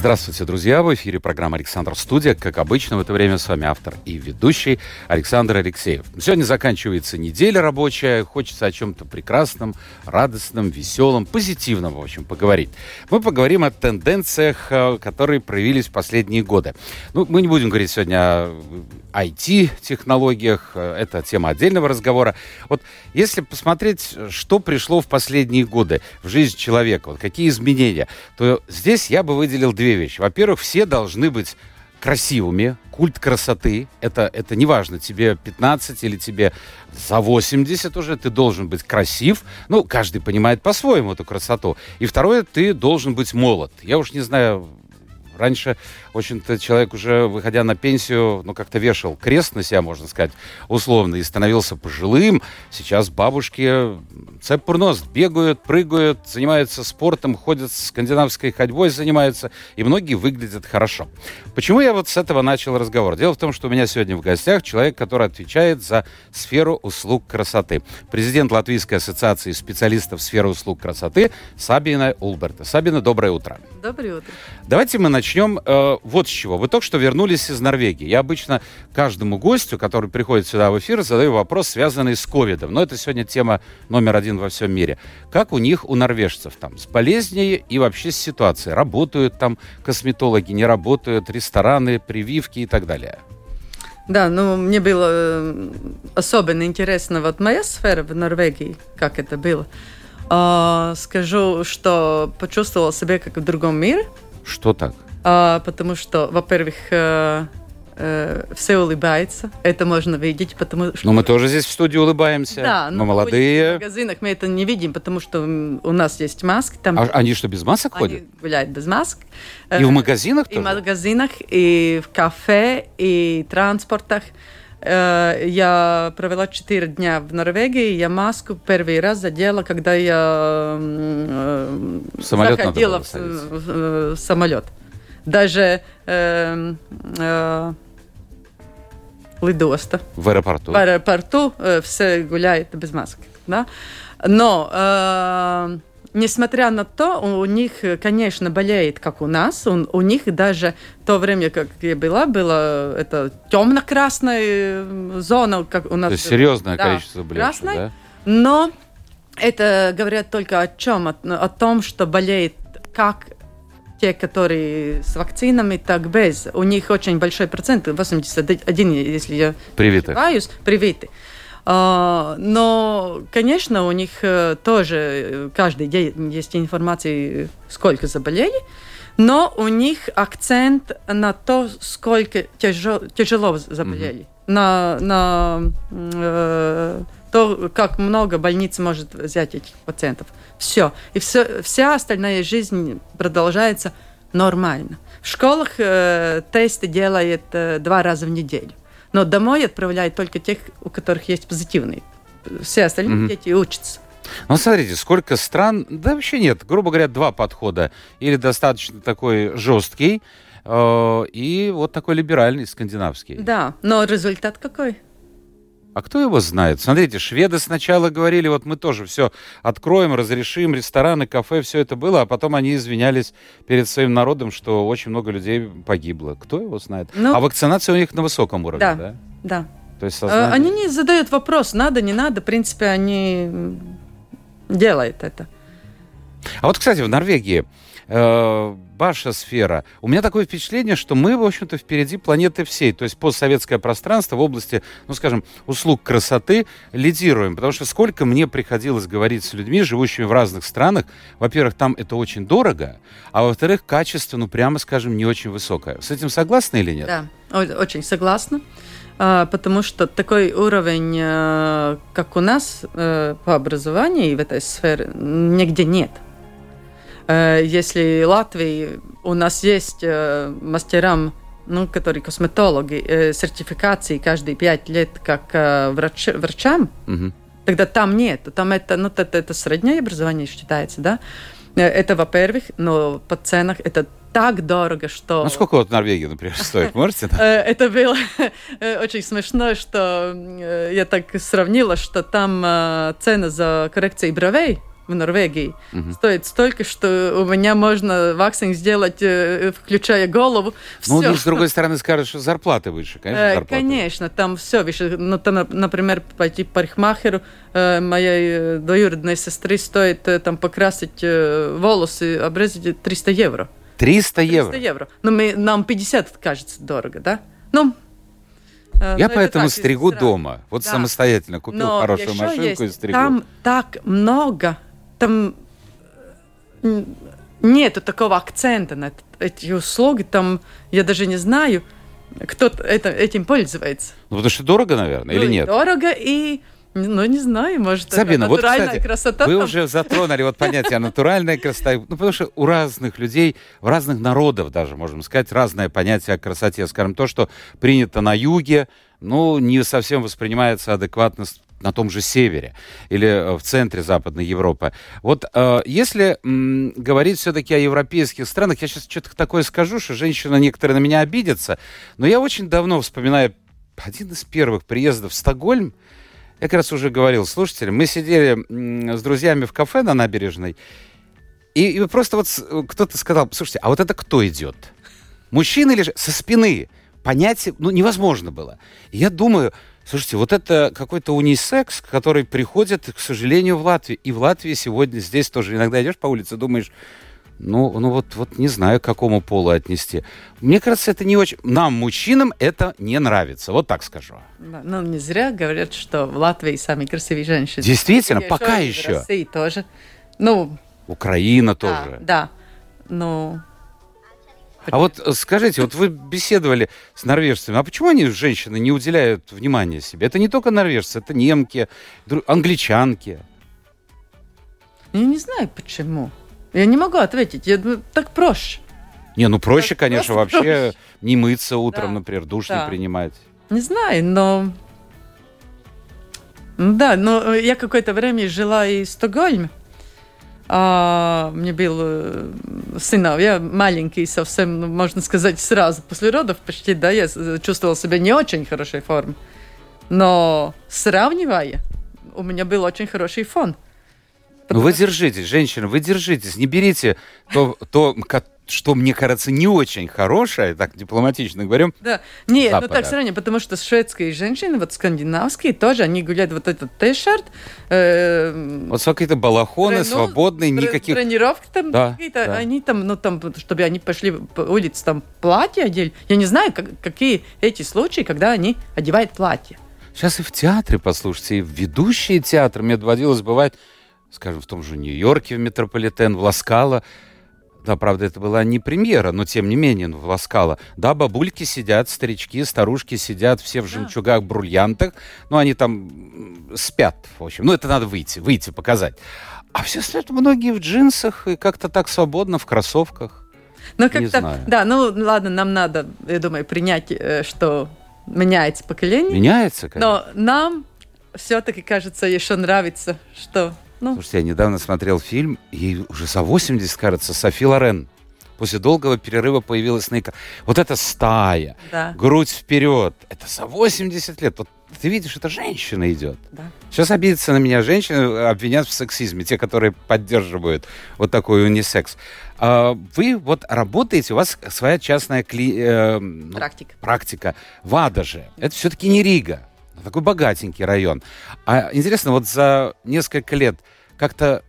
Здравствуйте, друзья! В эфире программа «Александр Студия». Как обычно, в это время с вами автор и ведущий Александр Алексеев. Сегодня заканчивается неделя рабочая. Хочется о чем-то прекрасном, радостном, веселом, позитивном, в общем, поговорить. Мы поговорим о тенденциях, э, которые проявились в последние годы. Ну, мы не будем говорить сегодня о IT-технологиях. Э, это тема отдельного разговора. Вот если посмотреть, что пришло в последние годы в жизнь человека, вот какие изменения, то здесь я бы выделил две две вещи. Во-первых, все должны быть красивыми, культ красоты. Это, это не важно, тебе 15 или тебе за 80 уже, ты должен быть красив. Ну, каждый понимает по-своему эту красоту. И второе, ты должен быть молод. Я уж не знаю, раньше в общем-то, человек уже, выходя на пенсию, ну, как-то вешал крест на себя, можно сказать, условно, и становился пожилым. Сейчас бабушки цепурнос бегают, прыгают, занимаются спортом, ходят скандинавской ходьбой, занимаются, и многие выглядят хорошо. Почему я вот с этого начал разговор? Дело в том, что у меня сегодня в гостях человек, который отвечает за сферу услуг красоты. Президент Латвийской ассоциации специалистов сферы услуг красоты Сабина Улберта. Сабина, доброе утро. Доброе утро. Давайте мы начнем э, вот с чего. Вы только что вернулись из Норвегии. Я обычно каждому гостю, который приходит сюда в эфир, задаю вопрос, связанный с ковидом. Но это сегодня тема номер один во всем мире. Как у них, у норвежцев там, с болезнью и вообще с ситуацией? Работают там косметологи, не работают, рестораны, прививки и так далее? Да, ну мне было э, особенно интересно вот моя сфера в Норвегии, как это было. А, скажу, что почувствовала себя как в другом мире. Что так? А, потому что, во-первых, э, э, все улыбаются, это можно видеть, потому что... Но мы тоже здесь в студии улыбаемся, да, мы молодые. В магазинах мы это не видим, потому что у нас есть маски. Там... А они что, без масок они ходят? гуляют без масок. И в магазинах И тоже? в магазинах, и в кафе, и в транспортах. Э, Я провела 4 дня в Норвегии, я маску первый раз задела, когда я э, самолет заходила в самолет. Даже э, э, лидоста. В аэропорту? В аэропорту э, все гуляют без маски. Да? Но, э, несмотря на то, у них, конечно, болеет, как у нас. У, у них даже то время, как я была, была это темно-красная зона, как у нас. То есть серьезное Да, количество болеющих, да? Но это говорят только о чем? О, о том, что болеет как те, которые с вакцинами, так без. У них очень большой процент, 81, если я Привитых. ошибаюсь, привиты. А, Но, конечно, у них э, тоже э, каждый день есть информация, сколько заболели, но у них акцент на то, сколько тяжело, тяжело заболели, на, на э, то, как много больниц может взять этих пациентов. Все. И все, вся остальная жизнь продолжается нормально. В школах э, тесты делают э, два раза в неделю. Но домой отправляют только тех, у которых есть позитивные. Все остальные Мгм. дети учатся. Ну, смотрите, сколько стран... Да вообще нет, грубо говоря, два подхода. Или достаточно такой жесткий, э, и вот такой либеральный, скандинавский. Да, но результат какой? А кто его знает? Смотрите, шведы сначала говорили, вот мы тоже все откроем, разрешим, рестораны, кафе, все это было, а потом они извинялись перед своим народом, что очень много людей погибло. Кто его знает? Ну, а вакцинация у них на высоком уровне, да? Да. Да. То есть Э, сознание- Они не задают вопрос, надо, не надо. В принципе, они делают это. А вот, кстати, в Норвегии э, ваша сфера. У меня такое впечатление, что мы, в общем-то, впереди планеты всей. То есть постсоветское пространство в области, ну, скажем, услуг красоты лидируем. Потому что сколько мне приходилось говорить с людьми, живущими в разных странах, во-первых, там это очень дорого, а во-вторых, качество, ну, прямо скажем, не очень высокое. С этим согласны или нет? Да, очень согласна. А, Потому что такой уровень, э, как у нас э, по образованию в этой сфере, нигде нет. Э, Если Латвии у нас есть э, мастерам, ну, которые косметологи, э, сертификации каждые пять лет как врач- врачам, в Тогда там нет, там это, ну, это, это среднее образование считается, да. Это, во-первых, но по ценах это так дорого, что... Ну, сколько вот в Норвегии, например, стоит? Можете? Это было очень смешно, что я так сравнила, что там цена за коррекцией бровей в Норвегии угу. стоит столько, что у меня можно ваксинг сделать, э, включая голову. Ну, все. с другой стороны, скажут, что зарплаты выше, конечно, э, зарплаты. Конечно, там все выше. Ну, там, например, пойти к парикмахеру э, моей двоюродной сестры стоит там покрасить волосы, обрезать 300 евро. 300 евро? 300 евро. Ну, мы, нам 50 кажется дорого, да? Ну, я Но поэтому так, стригу дома. Вот да. самостоятельно купил Но хорошую машинку есть, и стригу. Там так много там нет такого акцента на эти услуги, там я даже не знаю, кто это, этим пользуется. Ну, потому что дорого, наверное, ну, или нет? Дорого и ну, не знаю, может, Сабина, вот, кстати, красота. Вы там... уже затронули вот понятие натуральная красота. Ну, потому что у разных людей, у разных народов даже, можем сказать, разное понятие о красоте. Скажем, то, что принято на юге, ну, не совсем воспринимается адекватно на том же севере или э, в центре Западной Европы. Вот э, если м, говорить все-таки о европейских странах, я сейчас что-то такое скажу, что женщина некоторые на меня обидятся, но я очень давно вспоминаю один из первых приездов в Стокгольм, я как раз уже говорил слушателям, мы сидели с друзьями в кафе на набережной, и, и просто вот кто-то сказал, слушайте, а вот это кто идет? Мужчина или же со спины? Понять, ну, невозможно было. Я думаю, Слушайте, вот это какой-то унисекс, который приходит, к сожалению, в Латвию. И в Латвии сегодня здесь тоже иногда идешь по улице, думаешь, ну, ну вот, вот не знаю, к какому полу отнести. Мне кажется, это не очень... Нам, мужчинам, это не нравится. Вот так скажу. Да, ну, не зря говорят, что в Латвии самые красивые женщины. Действительно, пока еще. В России тоже. Ну, Украина тоже. Да, да. Ну, а вот э, скажите, вот вы беседовали с норвежцами, а почему они, женщины, не уделяют внимания себе? Это не только норвежцы, это немки, англичанки. Я не знаю, почему. Я не могу ответить. Я думаю, так проще. Не, ну проще, так конечно, вообще проще. не мыться утром, да. например, душ да. не принимать. Не знаю, но... Да, но я какое-то время жила и в Стокгольме. А, мне был э, сыновья маленький совсем, ну, можно сказать, сразу после родов почти, да, я чувствовала себя не очень хорошей форме. Но сравнивая, у меня был очень хороший фон. Ну вы держитесь, женщина, вы держитесь, не берите то, то что, мне кажется, не очень хорошее, так дипломатично говорим. Да, нет, Запада. ну так сравнение, потому что шведские женщины, вот скандинавские тоже, они гуляют вот этот t-shirt. Э, вот какие-то балахоны, ну, свободные, никаких... Тренировки там да, какие-то, да. они там, ну там, чтобы они пошли по улице, там платье одели. Я не знаю, как, какие эти случаи, когда они одевают платье. Сейчас и в театре, послушайте, и в ведущие театры мне доводилось бывать, скажем, в том же Нью-Йорке, в Метрополитен, в Ласкало, да, правда, это была не премьера, но тем не менее, ну, Ласкала. Да, бабульки сидят, старички, старушки сидят, все в жемчугах, бриллиантах. Ну, они там спят, в общем. Ну, это надо выйти, выйти, показать. А все остальные, многие в джинсах и как-то так свободно в кроссовках. Ну, как-то, да, ну, ладно, нам надо, я думаю, принять, э, что меняется поколение. Меняется, конечно. Но нам все-таки, кажется, еще нравится, что ну. Слушайте, я недавно смотрел фильм, и уже за 80, кажется, Софи Лорен. После долгого перерыва появилась на Вот эта стая, да. грудь вперед. Это за 80 лет. Вот ты видишь, это женщина идет. Да. Сейчас обидятся на меня женщины, обвинят в сексизме, те, которые поддерживают вот такой унисекс. А вы вот работаете, у вас своя частная кли... э, ну, практика. практика в Адаже. Это все-таки не Рига такой богатенький район. А интересно, вот за несколько лет как-то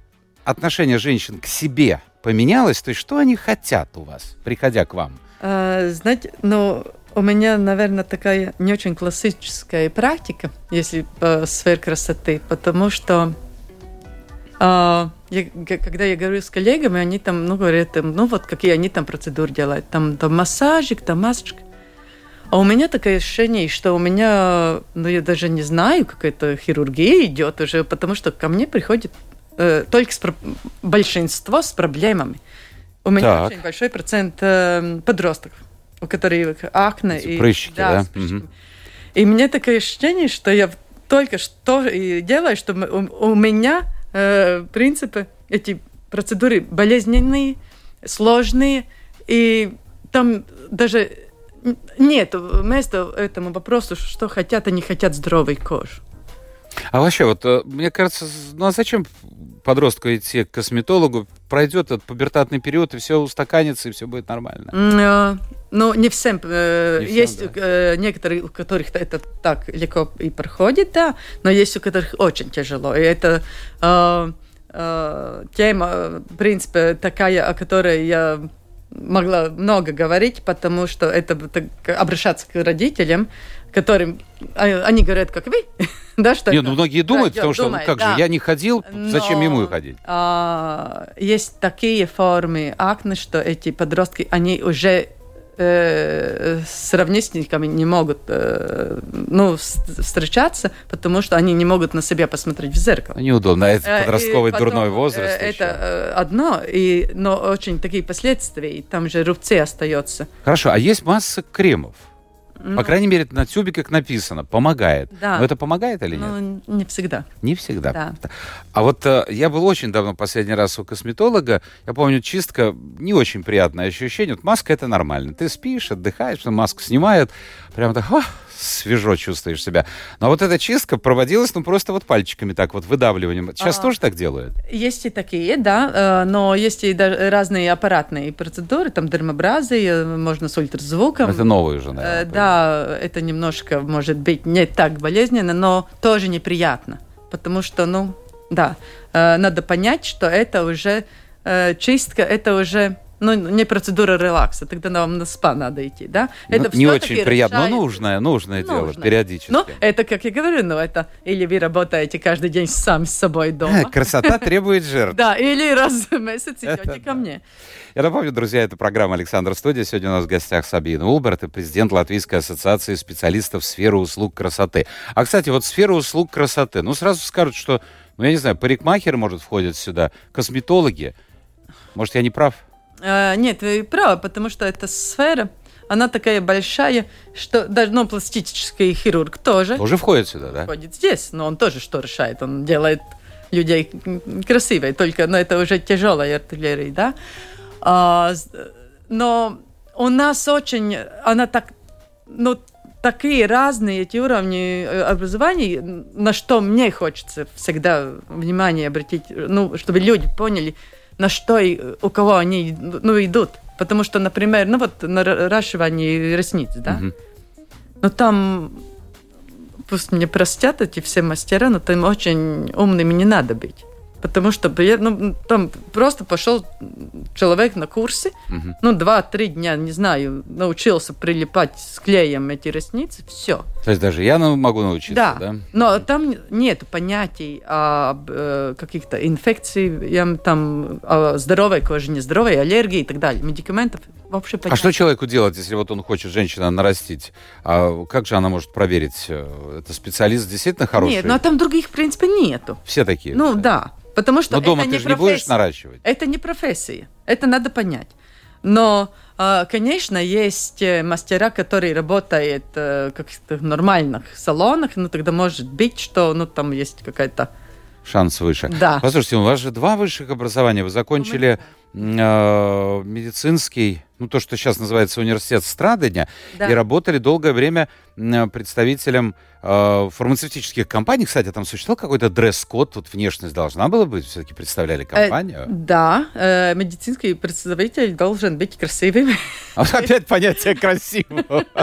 отношение женщин к себе поменялось? То есть что они хотят у вас, приходя к вам? А, знаете, ну, у меня, наверное, такая не очень классическая практика, если по сфере красоты, потому что а, я, когда я говорю с коллегами, они там, ну, говорят, ну, вот какие они там процедуры делают, там, там массажик, там масочка. А у меня такое ощущение, что у меня, ну я даже не знаю, какая-то хирургия идет уже, потому что ко мне приходит э, только с, большинство с проблемами. У меня так. очень большой процент э, подростков, у которых акне и прыщики, да. да? Угу. И мне такое ощущение, что я только что и делаю, что у, у меня, э, в принципе, эти процедуры болезненные, сложные, и там даже нет места этому вопросу, что хотят, они хотят здоровой кожи. А вообще, вот э, мне кажется, ну а зачем подростку идти к косметологу? Пройдет этот пубертатный период, и все устаканится, и все будет нормально. Э, ну, не всем. Э, Не всем, есть да. некоторые, у которых это так легко и проходит, да, но есть у которых очень тяжело. И это э, э, тема, в принципе, такая, о которой я могла много говорить, потому что это так, обращаться к родителям, которым а, они говорят, как вы, да, что Нет, это- ну многие думают, Да, потому что, ну думают, как да. же, я не ходил, зачем Но, ему и ходить? а, есть такие формы акне, что эти подростки, они уже э, с ровесниками не могут э, ну, встречаться, потому что они не могут на себя посмотреть в зеркало. Неудобно, а это Э, подростковый и потом, дурной э, возраст. Это еще. одно, и, но очень такие последствия, и там же рубцы остаются. Хорошо, а есть масса кремов. По Ну, крайней мере, на тюбиках написано, помогает. Да. Но это помогает или нет? ну, не всегда. Не всегда. Да. А вот э, я был очень давно последний раз у косметолога. Я помню, чистка не очень приятное ощущение. Вот маска это нормально. Ты спишь, отдыхаешь, маску снимают. Прям так «Ах, свежо чувствуешь себя. Но вот эта чистка проводилась, ну, просто вот пальчиками так вот, выдавливанием. Сейчас А. тоже так делают? Есть и такие, да, э, но есть и даже разные аппаратные процедуры, там дермобразы, э, можно с ультразвуком. Это новые уже, Э, наверное. Да, это немножко, может быть, не так болезненно, но тоже неприятно. Потому что, ну, да, э, надо понять, что это уже э, чистка, это уже ну, не процедура релакса, тогда нам на спа надо идти, да? Ну, это не всё-таки очень приятно, но решает- нужное, нужное дело, Нужное. периодически. Ну, это, как я говорю, ну, это или вы работаете каждый день сам с собой дома, Красота требует жертв. да, или раз в месяц идете ко мне. Я напомню, друзья, это программа «Александр Студия». Сегодня у нас в гостях Сабина Улберт и президент Латвийской ассоциации специалистов сферы услуг красоты. А, кстати, вот сфера услуг красоты. Ну, сразу скажут, что, ну, я не знаю, парикмахеры, может, входят сюда, косметологи. Может, я не прав? Э, Нет, вы правы, потому что эта сфера, она такая большая, что даже, ну, пластический хирург тоже Тоже входят сюда, да? ходит здесь, но он тоже что решает? Он делает людей м, красивые, только, но это уже тяжелая артиллерия, да? А, но у нас очень, она так, ну, такие разные эти уровни э, образования, на что мне хочется всегда внимание обратить, ну, чтобы люди поняли, на что и у кого они ну, идут. Потому что, например, ну вот наращивание ресниц, да? Мгм. Ну там, пусть мне простят эти все мастера, но там очень умными не надо быть. Потому что ну, там просто пошел человек на курсы, Мгм. ну, два-три дня, не знаю, научился прилипать с клеем эти ресницы, все. То есть даже я ну, могу научиться, да? Да, но там нет понятий об э, каких-то инфекциях, там, о здоровой коже, нездоровой, аллергии и так далее, медикаментов вообще А понятия. что человеку делать, если вот он хочет женщина нарастить? А как же она может проверить? э, Это специалист действительно хороший? Нет, но там других, в принципе, нету. Все такие? Ну, да, потому что Но дома это ты не же не будешь наращивать? Это не профессия, это надо понять. Но, э, конечно, есть э, мастера, которые работают э, в каких-то нормальных салонах, ну тогда может быть, что ну там есть какая-то... Шанс выше. Да. Послушайте, у вас же два высших образования. Вы закончили э, медицинский, ну то, что сейчас называется университет Страдания, Да. и работали долгое время м, представителем э, фармацевтических компаний. Кстати, там существовал какой-то дресс-код, тут внешность должна была быть, все-таки представляли Э, компанию. да, э, медицинский представитель должен быть красивым. А опять понятие красивого.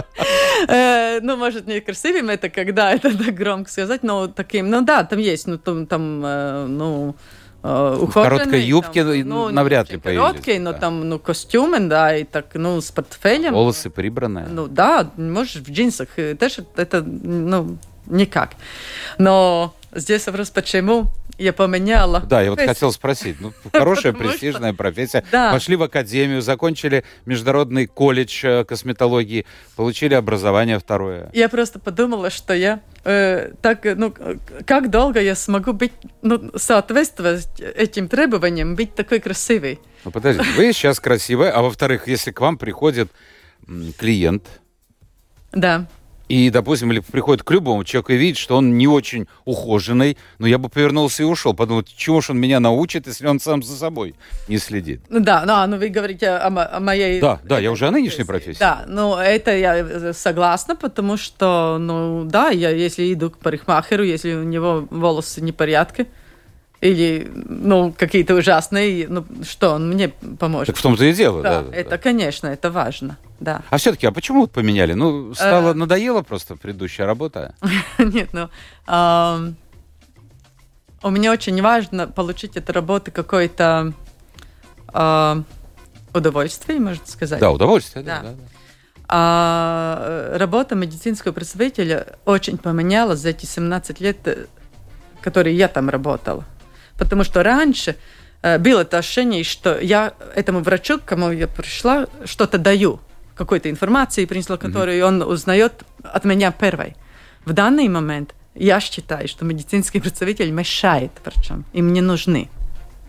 Э, Ну, может, не красивым, это когда это так громко сказать, но таким, ну да, там есть, ну там, там э, ну, э, ухоженный, короткой юбке, там, ну, навряд ли появились, Короткий, но да. там, ну, костюмы, да, и так, ну, с портфелем. Волосы прибранные. Ну, да, можешь в джинсах, э, даже это, ну, никак. Но здесь вопрос, почему я поменяла. Да, я вот хотел спросить. Ну, хорошая, престижная профессия. Да. Пошли в академию, закончили международный колледж э, косметологии, получили образование второе. Я просто подумала, что я э, так, ну, как долго я смогу быть, ну, соответствовать этим требованиям, быть такой красивой. Ну, подождите, вы сейчас красивая, а во-вторых, если к вам приходит клиент, Да. И, допустим, или приходит к любому человеку и видит, что он не очень ухоженный, но я бы повернулся и ушел. Подумал, чего ж он меня научит, если он сам за собой не следит. Ну Да, ну, ну вы говорите о, мо- о моей... Да, да, я уже о нынешней профессии. Да, ну это я э, согласна, потому что, ну да, я если иду к парикмахеру, если у него волосы не в порядке, или, ну, какие-то ужасные, ну, что он мне поможет? Так в том-то и дело. да, да, это, да. конечно, это важно, да. А все-таки, а почему вот поменяли? Ну, стало Э. надоело просто предыдущая работа. Нет, ну, у меня очень важно получить от работы какое-то а, удовольствие, можно сказать. Да, удовольствие. Да, Да. да, да. А работа медицинского представителя очень поменялась за эти 17 лет, э, которые я там работала. Потому что раньше э, было это ощущение, что я этому врачу, к кому я пришла, что-то даю, какой-то информации принесла, которую он узнает от меня первой. В данный момент я считаю, что медицинский представитель мешает врачам, им не нужны.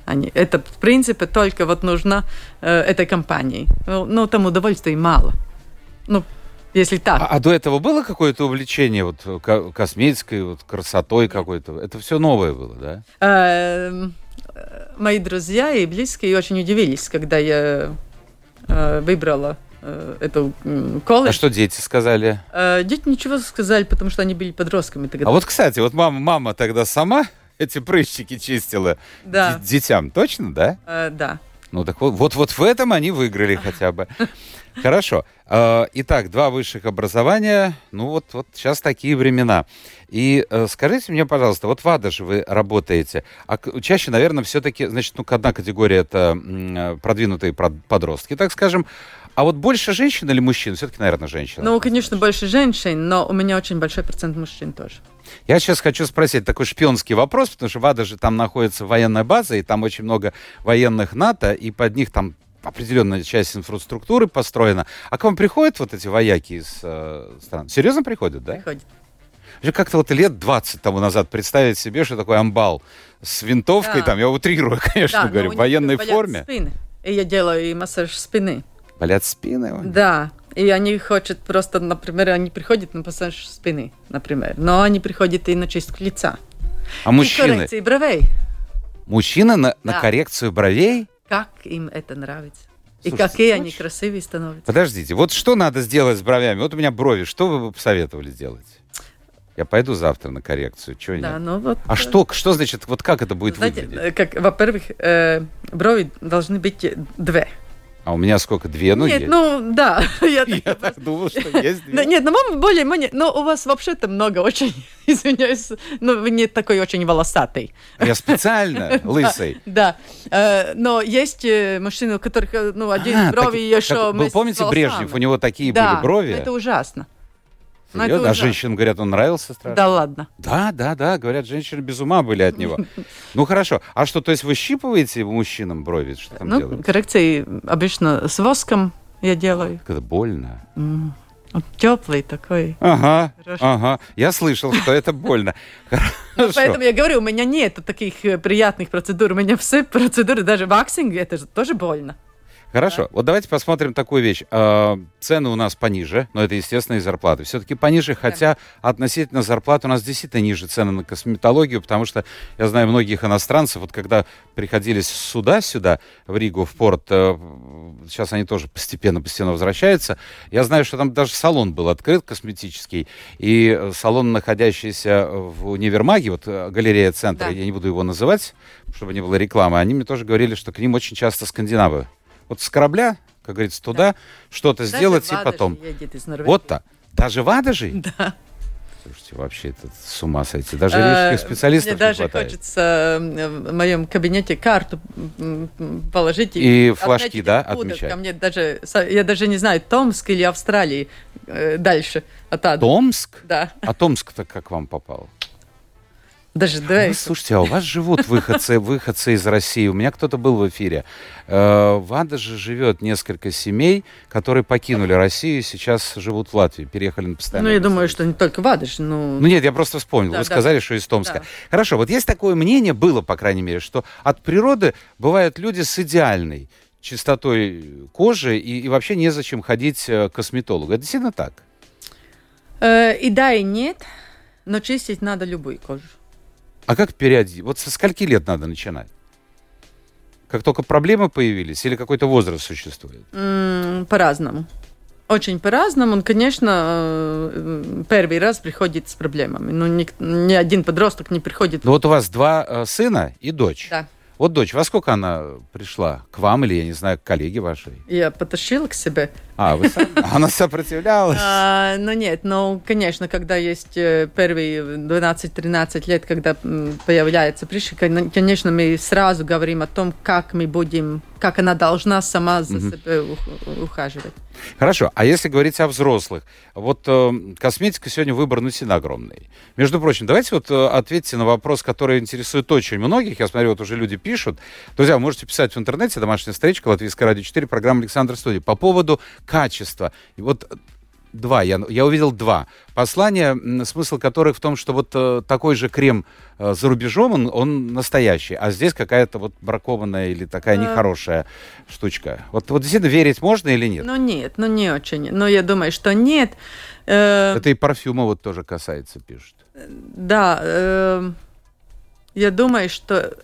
Они, это, в принципе, только вот нужно э, этой компании. Ну, ну, там удовольствия мало. Ну, если так. А, а до этого было какое-то увлечение вот ко- косметикой, вот красотой какой-то? Это все новое было, да? Эм, э, Мои друзья и близкие очень удивились, когда я э, выбрала э, эту колледж. А что дети сказали? Э, Дети ничего сказали, потому что они были подростками тогда. А вот, кстати, вот мама, мама тогда сама эти прыщики чистила Да. детям, точно, да? Э, да. Ну так вот, вот, вот в этом они выиграли хотя бы. Хорошо. Э, Итак, два высших образования. Ну вот, вот сейчас такие времена. И э, скажите мне, пожалуйста, вот в АДА же вы работаете, а чаще, наверное, все-таки, значит, ну, одна категория это э, продвинутые прод- подростки, так скажем. А вот больше женщин или мужчин? Все-таки, наверное, женщин. Ну, конечно, больше женщин, но у меня очень большой процент мужчин тоже. Я сейчас хочу спросить такой шпионский вопрос, потому что в АДА же там находится военная база, и там очень много военных НАТО, и под них там определенная часть инфраструктуры построена. А к вам приходят вот эти вояки из э, стран? Серьезно приходят, да? Приходит. Же как-то вот лет 20 тому назад представить себе, что такой амбал с винтовкой, Да. там, я утрирую, конечно, Да, говорю, в военной форме. спины. И я делаю и массаж спины. Болят спины. Да. И они хотят просто, например, они приходят на массаж спины, например. Но они приходят и на чистку лица. А И мужчины? коррекции бровей. Мужчины на, на Да. коррекцию бровей? Как им это нравится. и Слушайте, какие они очень- красивые становятся. Подождите, вот что надо сделать с бровями? Вот у меня брови, что вы бы посоветовали сделать? Я пойду завтра на коррекцию, чего Да, нет? ну вот. А э, что, что значит, вот как это будет Знаете, выглядеть? э, как, во-первых, э, брови должны быть две. А у меня сколько? Две? Ну, нет, есть. ну да. Я так- Я так думал, что есть Ну, две. Нет, ну вам более-менее, но у вас вообще-то много очень, извиняюсь, ну вы не такой очень волосатый. Я специально лысый. Да, Э, но есть э, мужчины, у которых, э, ну, один А, брови еще Вы помните. Брежнев? У него такие были брови. это ужасно. Ну, это Серьезно? А ужасно. женщинам, говорят, он нравился страшно? Да ладно. Да, да, да, говорят, женщины без ума были от него. Ну хорошо. А что, то есть вы щипываете мужчинам брови? Что там Ну, делаете? коррекции обычно с воском я делаю. Когда больно. Вот теплый такой. Ага, ага. Я слышал, что это больно. Ну, Поэтому я говорю, у меня нет таких э, приятных процедур. У меня все процедуры, даже ваксинг, это же тоже больно. Хорошо, вот давайте посмотрим такую вещь. А, Цены у нас пониже, но это, естественно, и зарплаты. Все-таки пониже, хотя относительно зарплат у нас действительно ниже цены на косметологию, потому что я знаю многих иностранцев, вот когда приходили сюда, сюда, в Ригу, в порт, э, сейчас они тоже постепенно-постепенно возвращаются, я знаю, что там даже салон был открыт косметический, и салон, находящийся в универмаге, вот э, галерея центра, Да. я не буду его называть, чтобы не было рекламы, они мне тоже говорили, что к ним очень часто скандинавы вот с корабля, как говорится, туда что-то сделать и потом. же едет из Норвегии. Вот так. Даже в Адаже? Да. Слушайте, вообще это с ума сойти. Даже Э, рижских специалистов Мне даже не хватает. хочется в моем кабинете карту положить И флажки, да, отмечать? Ко мне даже, я даже не знаю, Томск или Австралии э, дальше от Ады. Томск? Да, А Томск-то как вам попал? Даже Ну, слушайте, а у вас живут выходцы, выходцы из России. У меня кто-то был в эфире. Э, В Адаже живет несколько семей, которые покинули Россию и сейчас живут в Латвии, переехали на постоянное Ну, я думаю, что не только в Адыше, ну, Ну нет, я просто вспомнил. Да, Вы да. сказали, что из Томска. Да. Хорошо, вот есть такое мнение, было, по крайней мере, что от природы бывают люди с идеальной чистотой кожи и, и вообще незачем ходить э, к косметологу. Это действительно так? Э, и да, и нет, но чистить надо любую кожу. А как периодически? Вот со скольки лет надо начинать? Как только проблемы появились или какой-то возраст существует? По-разному. Очень по-разному. Он, конечно, э, первый раз приходит с проблемами. Ну, ни, ни один подросток не приходит. Ну вот у вас два э, сына и дочь. Да. Вот дочь, во сколько она пришла? К вам или, я не знаю, к коллеге вашей? Я потащила к себе. А, вы она сопротивлялась? А, ну нет, ну, конечно, когда есть э, первые 12-13 лет, когда появляется прыщик, кон- конечно, мы сразу говорим о том, как мы будем, как она должна сама за собой ух- ухаживать. Хорошо, а если говорить о взрослых, вот э, косметика сегодня выбор ну, сильно огромный. Между прочим, давайте вот э, ответьте на вопрос, который интересует очень многих. Я смотрю, вот уже люди пишут. Друзья, вы можете писать в интернете, домашняя встречка, Латвийская радио 4, программа Александр Студия, по поводу качества. И вот э, два, я, я увидел два послания, смысл которых в том, что вот э, такой же крем э, за рубежом, он, он настоящий, а здесь какая-то вот бракованная или такая Э. нехорошая штучка. Вот, вот действительно верить можно или нет? Ну нет, ну не очень. Но я думаю, что нет. Э, Это и парфюма вот тоже касается, пишут. Да, э, я думаю, что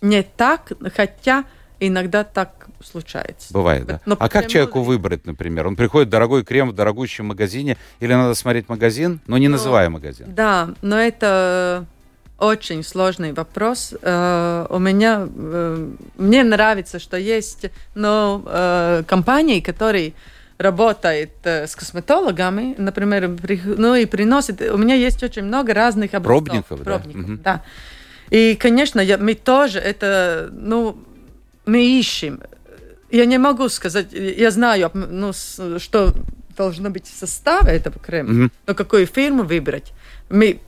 не так, хотя иногда так случается. Бывает, да. Но а как человеку ну, выбрать, например? Он приходит дорогой крем в дорогущем магазине, или надо смотреть магазин, но не Ну, называя магазин? Да, но это очень сложный вопрос. Э, у меня э, мне нравится, что есть, но э, компании, которые работают э, с косметологами, например, при- ну и приносят. У меня есть очень много разных образцов. Пробников, да? Пробников, Мгм. да. И, конечно, я- мы тоже это, ну, мы ищем. Я не могу сказать, я знаю, ну, что должно быть в составе этого крема, Мгм. но какую фирму выбрать. Мы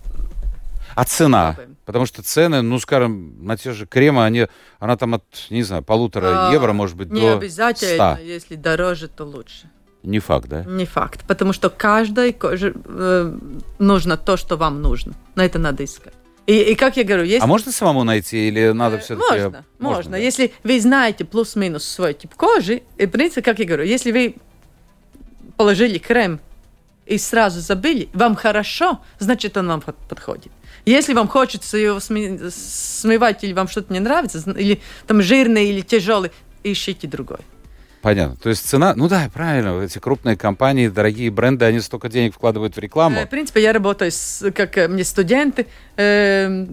А цена? Пробуем. Потому что цены, ну, скажем, на те же кремы, они, она там от, не знаю, полутора а, евро, может быть, не до обязательно, 100. если дороже, то лучше. Не факт, да? Не факт, потому что каждой коже э, нужно то, что вам нужно. На это надо искать. И, и как я говорю, если А можно самому найти или надо Э, все-таки... Можно, можно. да? Если вы знаете плюс-минус свой тип кожи, и, в принципе, как я говорю, если вы положили крем и сразу забыли, вам хорошо, значит, он вам под- подходит. Если вам хочется его смывать, или вам что-то не нравится, или там жирный, или тяжелый, ищите другой. Понятно. То есть цена... Ну да, правильно. Эти крупные компании, дорогие бренды, они столько денег вкладывают в рекламу. Э, В принципе, я работаю, с, как э, мне студенты э,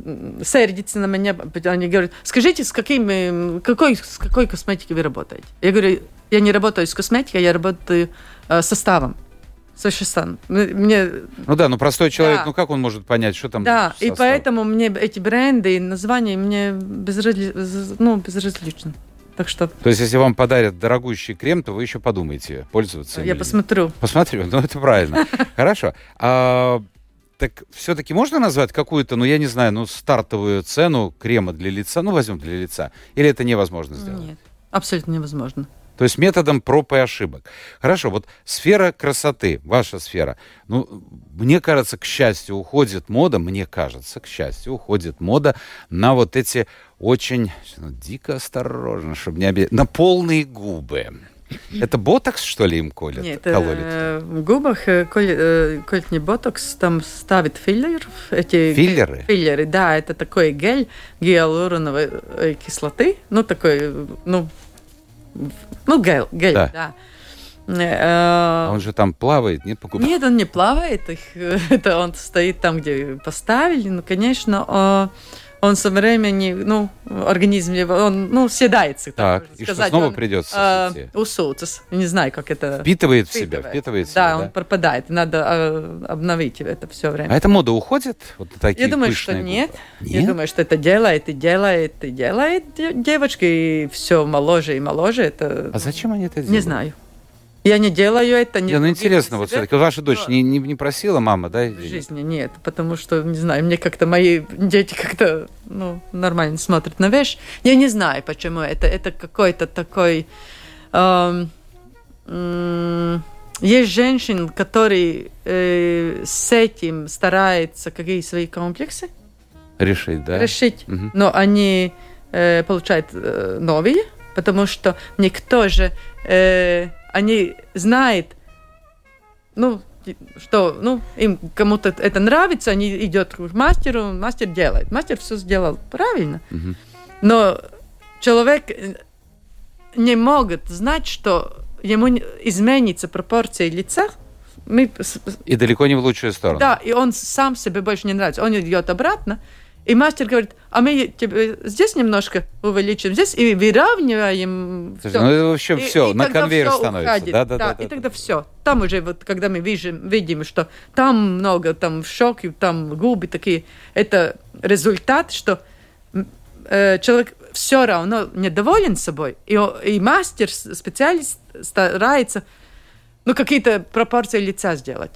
сердятся на меня, они говорят, скажите, с, каким, э, какой, с какой косметикой вы работаете? Я говорю, я не работаю с косметикой, я работаю э, составом. С веществом. М- Мне, Ну да, ну простой человек, Да. ну как он может понять, что там да, в и поэтому мне эти бренды и названия мне безразли, ну, безразлично. Так что То есть, если вам подарят дорогущий крем, то вы еще подумаете, пользоваться я или посмотрю. Посмотрю, ну это правильно. Хорошо. А, так все-таки можно назвать какую-то, ну я не знаю, ну стартовую цену крема для лица, ну возьмем для лица, или это невозможно сделать? Нет, абсолютно невозможно. То есть методом проб и ошибок. Хорошо, вот сфера красоты, ваша сфера. Ну, мне кажется, к счастью, уходит мода, мне кажется, к счастью, уходит мода на вот эти очень, ну, дико осторожно, чтобы не обидеть, на полные губы. Это ботокс, что ли, им колят? Нет, кололят? э, в губах э, коль- э, не ботокс, там ставит филлер. Эти Филлеры? Филлеры, да, это такой гель гиалуроновой э, кислоты, ну такой, ну, ну гель, гель, Да. да. А Э, он же там плавает, нет, по губам? Нет, он не плавает, их, это он стоит там, где поставили, ну, конечно, э, он со временем, ну, организм его, он, ну, седается, Так, можно и что, сказать, снова он, придется э, идти? усуется, не знаю, как это... Впитывает в себя, впитывает в да, себя, он да? пропадает, надо э, обновить это все время. А эта мода уходит? Вот такие Я думаю, что нет. губы? Я думаю, что это делает и делает и делает де- девочки, и все моложе и моложе. Это А зачем они это делают? не знаю. Я не делаю это. Не ну интересно, вот все-таки ваша дочь Но не, не, не просила мама, да? В жизни нет, потому что, не знаю, мне как-то мои дети как-то, ну, нормально смотрят на вещь. Я не знаю, почему это. Это какой-то такой... эм, м, есть женщины, которые э, с этим стараются какие свои комплексы Решить, да? решить, Мгм. но они э, получают э, новые, потому что никто же, э, они знают, ну, что, ну, им кому-то это нравится, они идут к мастеру, мастер делает. Мастер все сделал правильно. Мгм. Но человек э, не может знать, что ему изменится пропорция лица. Мы, И далеко не в лучшую сторону. да, и он сам себе больше не нравится. Он идет обратно, и мастер говорит, а мы тебе здесь немножко увеличим, здесь и выравниваем. Слушай, всё. ну это вообще И- все, и на тогда конвейер всё становится. уходит. Да, да, да. и тогда все. Там уже, вот, когда мы видим, видим, что там много, там шок, и там губы такие, это результат, что э, человек все равно недоволен собой, и, и мастер, специалист старается ну, какие-то пропорции лица сделать.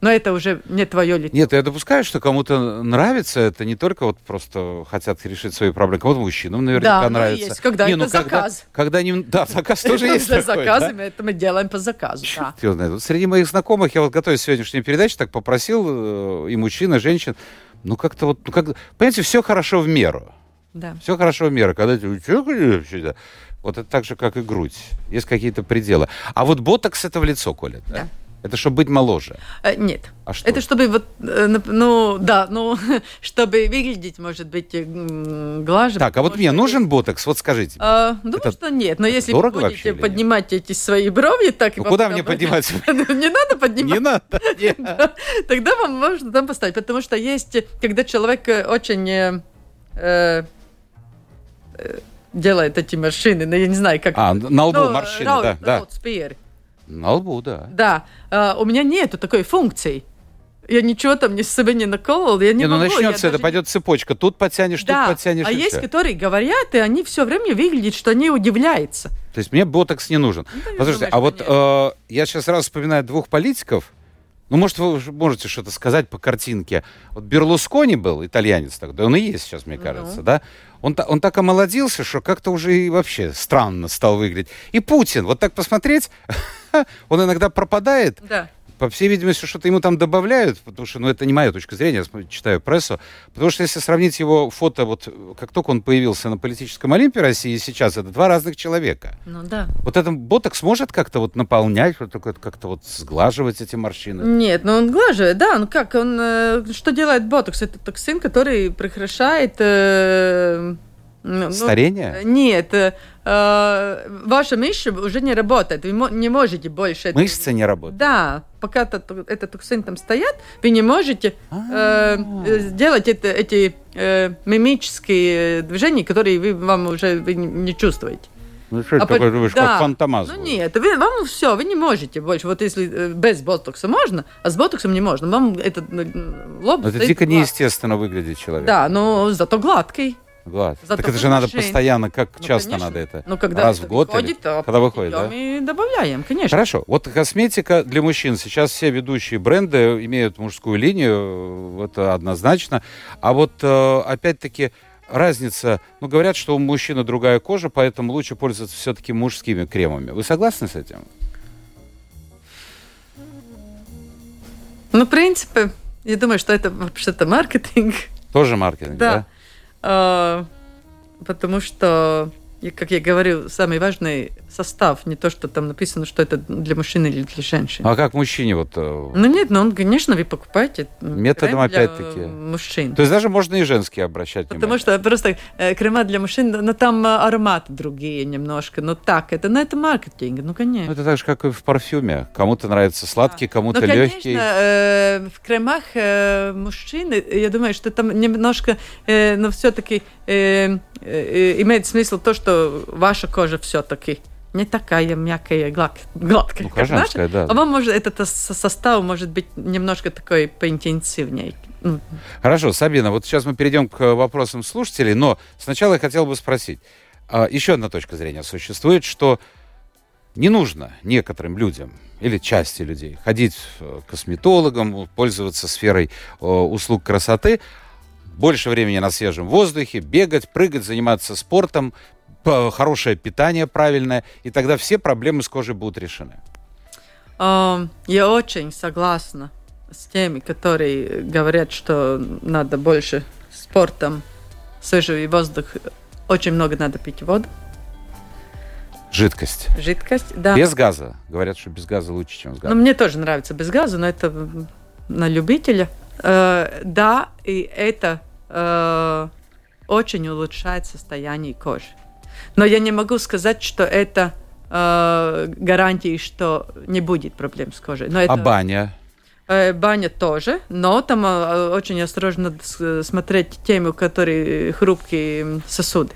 Но это уже не твое лицо. Нет, я допускаю, что кому-то нравится это не только вот просто хотят решить свои проблемы, кому-то мужчинам наверняка Да, ну, нравится. есть, когда Не, это ну, когда, заказ. Когда не, да, заказ тоже есть уже такой, заказы, да? это мы делаем по заказу. да. Черт знает. Вот среди моих знакомых, я вот готовясь к сегодняшней передаче, так попросил э, и мужчин, и женщин, ну как-то вот, ну как, понимаете, все хорошо в меру. Да. Все хорошо в меру. Когда ты, «Чё, вообще, да?» вот это так же, как и грудь. Есть какие-то пределы. А вот ботокс это в лицо, Коля, да? Да. Это чтобы быть моложе. Э, Нет. А что? Это чтобы вот, э, ну, да, ну, чтобы выглядеть, может быть, э, глаже. Так, а вот мне что нужен ботокс, вот скажите. А, думаю, Это что нет. Но если вы будете поднимать эти свои брови, так Ну, куда мне поднимать? Не надо поднимать. Не надо. Тогда вам можно там поставить. Потому что есть, когда человек очень делает эти машины, ну, я не знаю, как... А, на лбу ну, морщины, роут- да, да. На лбу, да. Да. А, у меня нету такой функции. Я ничего там не себе не наколол, я не, Не, ну могу. я начнется, это даже- пойдет цепочка. Тут подтянешь, Да, тут подтянешь. а есть, всё. которые говорят, и они все время выглядят, что они удивляются. То есть мне ботокс не нужен. я Послушайте, думаю, а вот э, я сейчас сразу вспоминаю двух политиков. Ну, может, вы можете что-то сказать по картинке. Вот Берлускони был, итальянец тогда, он и есть сейчас, мне Ну. кажется, да? Он, он так омолодился, что как-то уже и вообще странно стал выглядеть. И Путин, вот так посмотреть, он иногда пропадает, Да. по всей видимости, что-то ему там добавляют, потому что, ну, это не моя точка зрения, я читаю прессу, потому что если сравнить его фото, вот как только он появился на политическом Олимпе России сейчас, это два разных человека. Ну да. Вот этот ботокс может как-то вот наполнять, вот как-то вот сглаживать эти морщины? Нет, ну он глаживает, да, ну как, он, э, что делает ботокс? Это токсин, который прекращает... э, ну, ну, Старение? Нет, э, э, ваша мышца уже не работает, вы не можете больше... это- Мышцы не работают? Да, пока тот- этот токсин там стоят, вы не можете э, э, сделать это, эти э, мимические движения, которые вы, вам уже вы не- чувствуете. Ну что это А по- такое, думаешь, да. как фантомас Ну нет, вы, вам все, вы не можете больше. Вот если э, без ботокса можно, а с ботоксом не можно. Вам этот э, лоб Ну, Это дико гладкий. неестественно выглядит человек. Да, но зато гладкий. Глаз. Зато так это же надо постоянно, как Ну, часто конечно. надо это? Ну, когда Раз в год выходит, или а когда выходит, да? и добавляем, конечно. Хорошо. Вот косметика для мужчин. Сейчас все ведущие бренды имеют мужскую линию, это однозначно. А вот э, опять-таки разница, ну говорят, что у мужчины другая кожа, поэтому лучше пользоваться все-таки мужскими кремами. Вы согласны с этим? Ну, в принципе, я думаю, что это вообще-то маркетинг. Тоже маркетинг, да? Да. А, потому что, как я говорю, самый важный состав, не то, что там написано, что это для мужчины или для женщины. А как мужчине вот... э, Ну нет, ну он, конечно, вы покупаете Методом опять-таки. мужчин. То есть даже можно и женские обращать Потому внимание. что просто э, крема для мужчин, но там э, ароматы другие немножко. Ну так, это, ну, это маркетинг, ну Ну, конечно. это так же, как и в парфюме. Кому-то нравится сладкий, кому-то Ну, легкий. конечно, э, в кремах э, мужчин, э, я думаю, что там немножко, э, но все-таки э, э, имеет смысл то, что ваша кожа все-таки не такая мягкая, глад- гладкая, Ну, как наша. да. А вам может, этот со- состав может быть немножко такой поинтенсивнее. Ну, Хорошо, Сабина, вот сейчас мы перейдем к вопросам слушателей, но сначала я хотел бы спросить. а, Еще одна точка зрения существует, что не нужно некоторым людям или части людей ходить э, к косметологам, пользоваться сферой э, услуг красоты, больше времени на свежем воздухе, бегать, прыгать, заниматься спортом, хорошее питание правильное, и тогда все проблемы с кожей будут решены. Я очень согласна с теми, которые говорят, что надо больше спортом, свежий воздух, очень много надо пить воду. Жидкость. Жидкость, да. Без газа. Говорят, что без газа лучше, чем с Ну, газом. мне тоже нравится без газа, но это на любителя. Э, да, и это э, очень улучшает состояние кожи. Но я не могу сказать, что это э, гарантии, что не будет проблем с кожей. Но это, А баня? э, баня тоже, но там э, очень осторожно смотреть тему, которые хрупкие сосуды.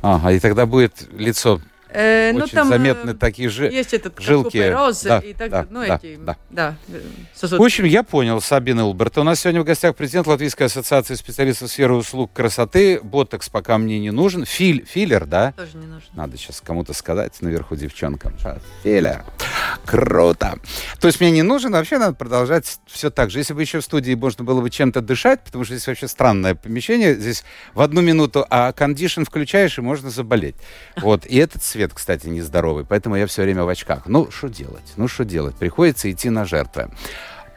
Ага, и тогда будет лицо Э, ну, очень там, э, заметны такие же. Есть этот жилки. купероз Да, и так, да, ну, да, эти, да. да, э, В общем, я понял, Сабина Улберт. У нас сегодня в гостях президент Латвийской ассоциации специалистов сферы услуг красоты. Ботокс пока мне не нужен. Фил, филлер, да? Тоже не нужно. Надо сейчас кому-то сказать наверху девчонкам. Филлер. Круто. То есть мне не нужен, вообще надо продолжать все так же. Если бы еще в студии можно было бы чем-то дышать, потому что здесь вообще странное помещение. Здесь в одну минуту, а кондишн включаешь, и можно заболеть. Вот. И этот цвет, кстати, нездоровый. Поэтому я все время в очках. Ну, что делать? Ну, что делать? Приходится идти на жертвы.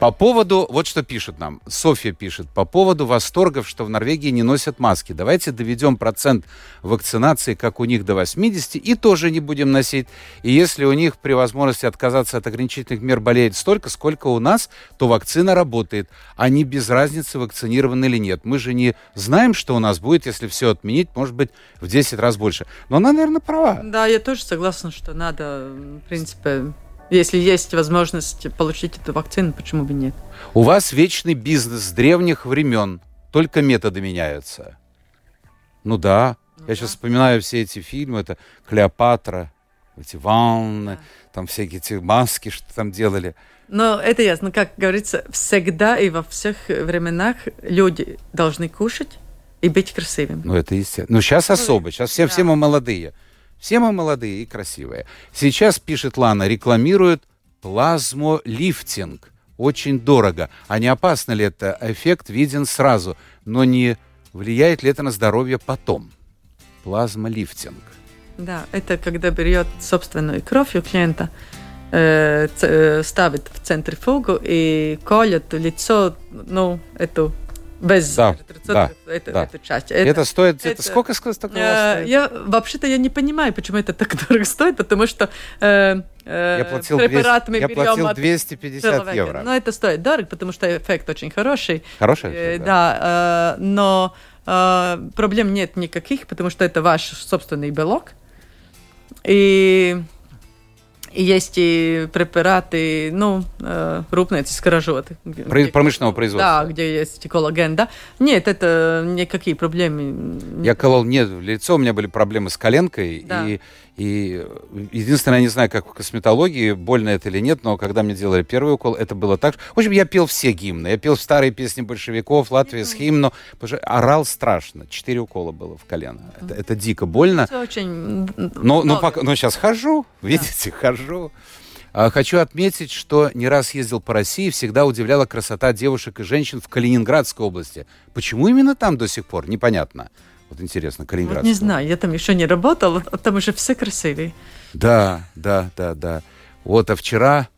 По поводу, вот что пишет нам, Софья пишет, по поводу восторгов, что в Норвегии не носят маски. Давайте доведем процент вакцинации, как у них, до 80, и тоже не будем носить. И если у них при возможности отказаться от ограничительных мер болеет столько, сколько у нас, то вакцина работает. Они без разницы, вакцинированы или нет. Мы же не знаем, что у нас будет, если все отменить, может быть, в 10 раз больше. Но она, наверное, права. Да, я тоже согласна, что надо, в принципе, если есть возможность получить эту вакцину, почему бы нет? У вас вечный бизнес с древних времен, только методы меняются. Ну да, я сейчас вспоминаю все эти фильмы, это Клеопатра, эти ванны, там всякие эти маски, что там делали. Но это ясно, как говорится, всегда и во всех временах люди должны кушать и быть красивыми. Ну это естественно. Ну сейчас особо, сейчас все, да. все мы молодые. Все мы молодые и красивые. Сейчас, пишет Лана, рекламируют плазмолифтинг. Очень дорого. А не опасно ли это? Эффект виден сразу, но не влияет ли это на здоровье потом? Плазмолифтинг. Да, это когда берет собственную кровь у клиента, э, э, ставит в центрифугу и колет лицо, ну, эту без Да, да, эту, да. эту часть. Это, стоит где-то... это- Сколько сказать такого Э, стоит? Я вообще-то я не понимаю, почему это так дорого стоит, потому что э, э, Я платил, препарат 200, мы я берем платил от 250 человека. евро. Но это стоит дорого, потому что эффект очень хороший. Хороший Э, эффект, да, э, но э, проблем нет никаких, потому что это ваш собственный белок. И, и есть и препараты, ну, э, крупные скорожоты. Про- промышленного производства. Да, где есть коллаген, да. Нет, это никакие проблемы. Я колол не в лицо, у меня были проблемы с коленкой. Да. И, и единственное, я не знаю, как в косметологии, больно это или нет, но когда мне делали первый укол, это было так. В общем, я пел все гимны. Я пел старые песни большевиков, Латвия с гимну. Потому что орал страшно. Четыре укола было в колено. Это, это дико больно. Это очень... Но, но, пока, но сейчас хожу, видите, хожу. А, Хочу отметить, что не раз ездил по России, всегда удивляла красота девушек и женщин в Калининградской области. Почему именно там до сих пор? Непонятно. Вот интересно, Вот Калининградская. не знаю, я там еще не работала, а там уже все красивые. Да, да, да, да. Вот, а вчера,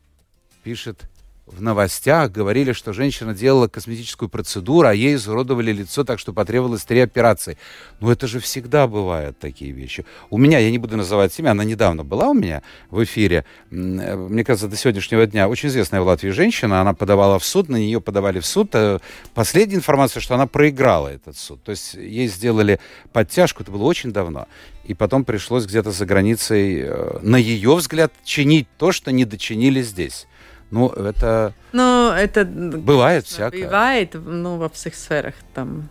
пишет, в новостях говорили, что женщина делала косметическую процедуру, а ей изуродовали лицо, так что потребовалось три операции. Ну, это же всегда бывают такие вещи. У меня, я не буду называть имя, она недавно была у меня в эфире, э, мне кажется, до сегодняшнего дня, очень известная в Латвии женщина, она подавала в суд, на нее подавали в суд. Э, Последняя информация, что она проиграла этот суд. То есть ей сделали подтяжку, это было очень давно. И потом пришлось где-то за границей, э, на ее взгляд, чинить то, что не дочинили здесь. Ну, это Ну, это... бывает всякое. Бывает, ну, во всех сферах там,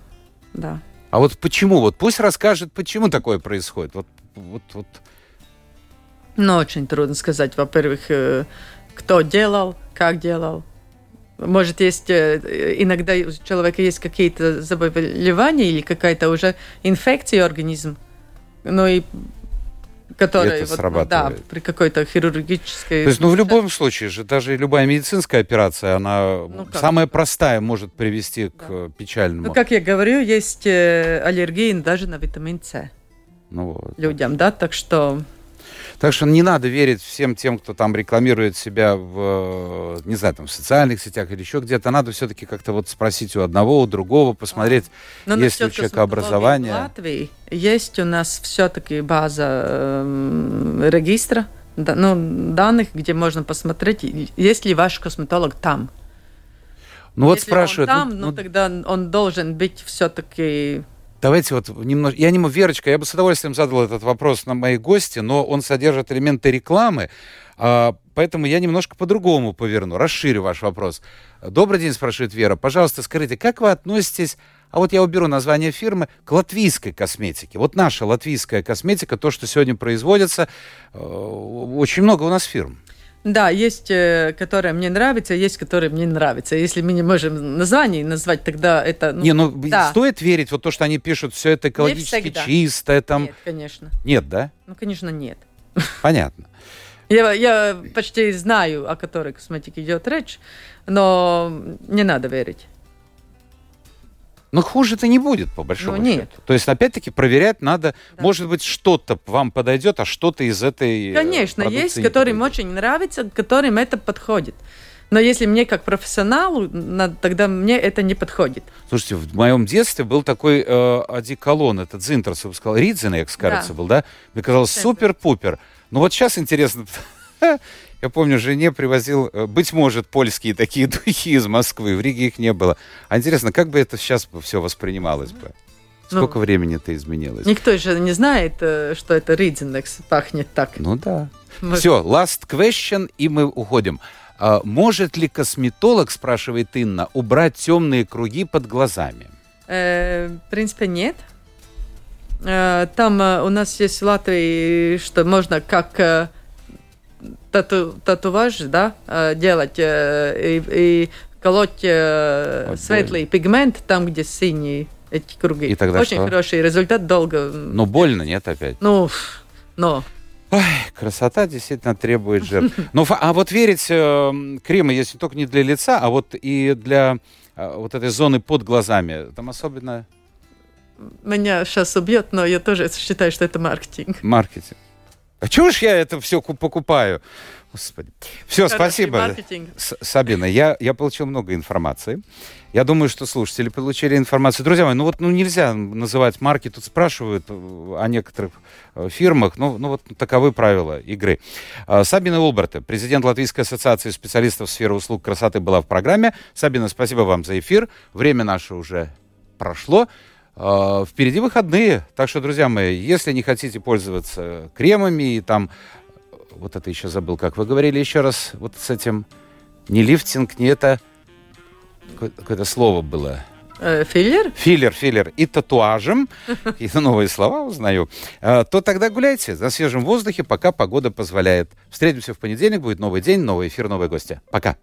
да. А вот почему? Вот пусть расскажет, почему такое происходит. Вот, вот, вот. Но очень трудно сказать, во-первых, э, кто делал, как делал. Может, есть э, иногда у человека есть какие-то заболевания или какая-то уже инфекция организм, ну и которая Это вот, срабатывает. да, при какой-то хирургической. То есть, ну, в любом случае же, даже любая медицинская операция, она Ну, как? самая простая может привести к Да. э, печальному. Ну, как я говорю, есть э, аллергии даже на витамин С Ну, вот. людям, да, так что Так что не надо верить всем тем, кто там рекламирует себя в, не знаю, там, в социальных сетях или еще где-то. Надо все-таки как-то вот спросить у одного, у другого, посмотреть, Но есть ли у человека образование. В Латвии есть у нас все-таки база эм, регистра, да- ну, данных, где можно посмотреть, есть ли ваш косметолог там. Ну вот Если спрашивают, он ну, там, ну, ну, тогда он должен быть все-таки... Давайте вот немножко... Я не Верочка, я бы с удовольствием задал этот вопрос на мои гости, но он содержит элементы рекламы, а, поэтому я немножко по-другому поверну, расширю ваш вопрос. Добрый день, спрашивает Вера. Пожалуйста, скажите, как вы относитесь, а вот я уберу название фирмы, к латвийской косметике? Вот наша латвийская косметика, то, что сегодня производится, э, очень много у нас фирм. Да, есть, э, которые мне нравятся, есть, которые мне не нравятся. Если мы не можем название назвать, тогда это... не, ну да. стоит верить вот то, что они пишут, все это экологически чистое, там... Нет, конечно. Нет, да? Ну, конечно, нет. Понятно. Я, я почти знаю, о которой косметике идет речь, но не надо верить. Но хуже-то не будет, по большому Ну, нет. счету. То есть, опять-таки, проверять надо. Да. Может быть, что-то вам подойдет, а что-то из этой э, Конечно, есть, которым подойдет. очень нравится, которым это подходит. Но если мне как профессионалу, на- тогда мне это не подходит. Слушайте, в моем детстве был такой э, одеколон, этот Зинтерс выпускал, Ридзенекс, кажется, Да. был, да? Мне казалось, супер-пупер. Но вот сейчас интересно, я помню, жене привозил, э, быть может, польские такие духи из Москвы, в Риге их не было. А интересно, как бы это сейчас все воспринималось бы? Ну, Сколько времени это изменилось? Никто же не знает, э, что это Ридзенекс пахнет так. Ну да. Может, Все, last question, и мы уходим. А, может ли косметолог, спрашивает Инна, убрать темные круги под глазами? э, в принципе, нет. Э, Там э, у нас есть в Латвии, что можно как тату, татуаж, да, э, делать э, и, и колоть э, Ой, светлый пигмент там, где синие эти круги. И тогда Очень что? хороший результат, долго. Ну, больно, нет, опять? Ну, но. Красота действительно требует жертв. Ну, а вот верить э, кремы есть не только не для лица, а вот и для э, вот этой зоны под глазами. Там особенно Меня сейчас убьет, но я тоже считаю, что это маркетинг. маркетинг. А чего ж я это все покупаю? Господи. Все, Хороший спасибо. маркетинг. С- Сабина, я, я получил много информации. Я думаю, что слушатели получили информацию. Друзья мои, ну вот ну нельзя называть марки. Тут спрашивают э, о некоторых э, фирмах. Ну, ну вот таковы правила игры. А, Сабина Улберта, президент Латвийской ассоциации специалистов сферы услуг красоты, была в программе. Сабина, спасибо вам за эфир. Время наше уже прошло. А, Впереди выходные. Так что, друзья мои, если не хотите пользоваться кремами и там вот это еще забыл, как вы говорили еще раз, вот с этим не лифтинг, не это, какое- какое-то слово было. Э, Филлер? Филлер, филлер и татуажем, и новые слова узнаю, А, то тогда гуляйте на свежем воздухе, пока погода позволяет. Встретимся в понедельник, будет новый день, новый эфир, новые гости. Пока.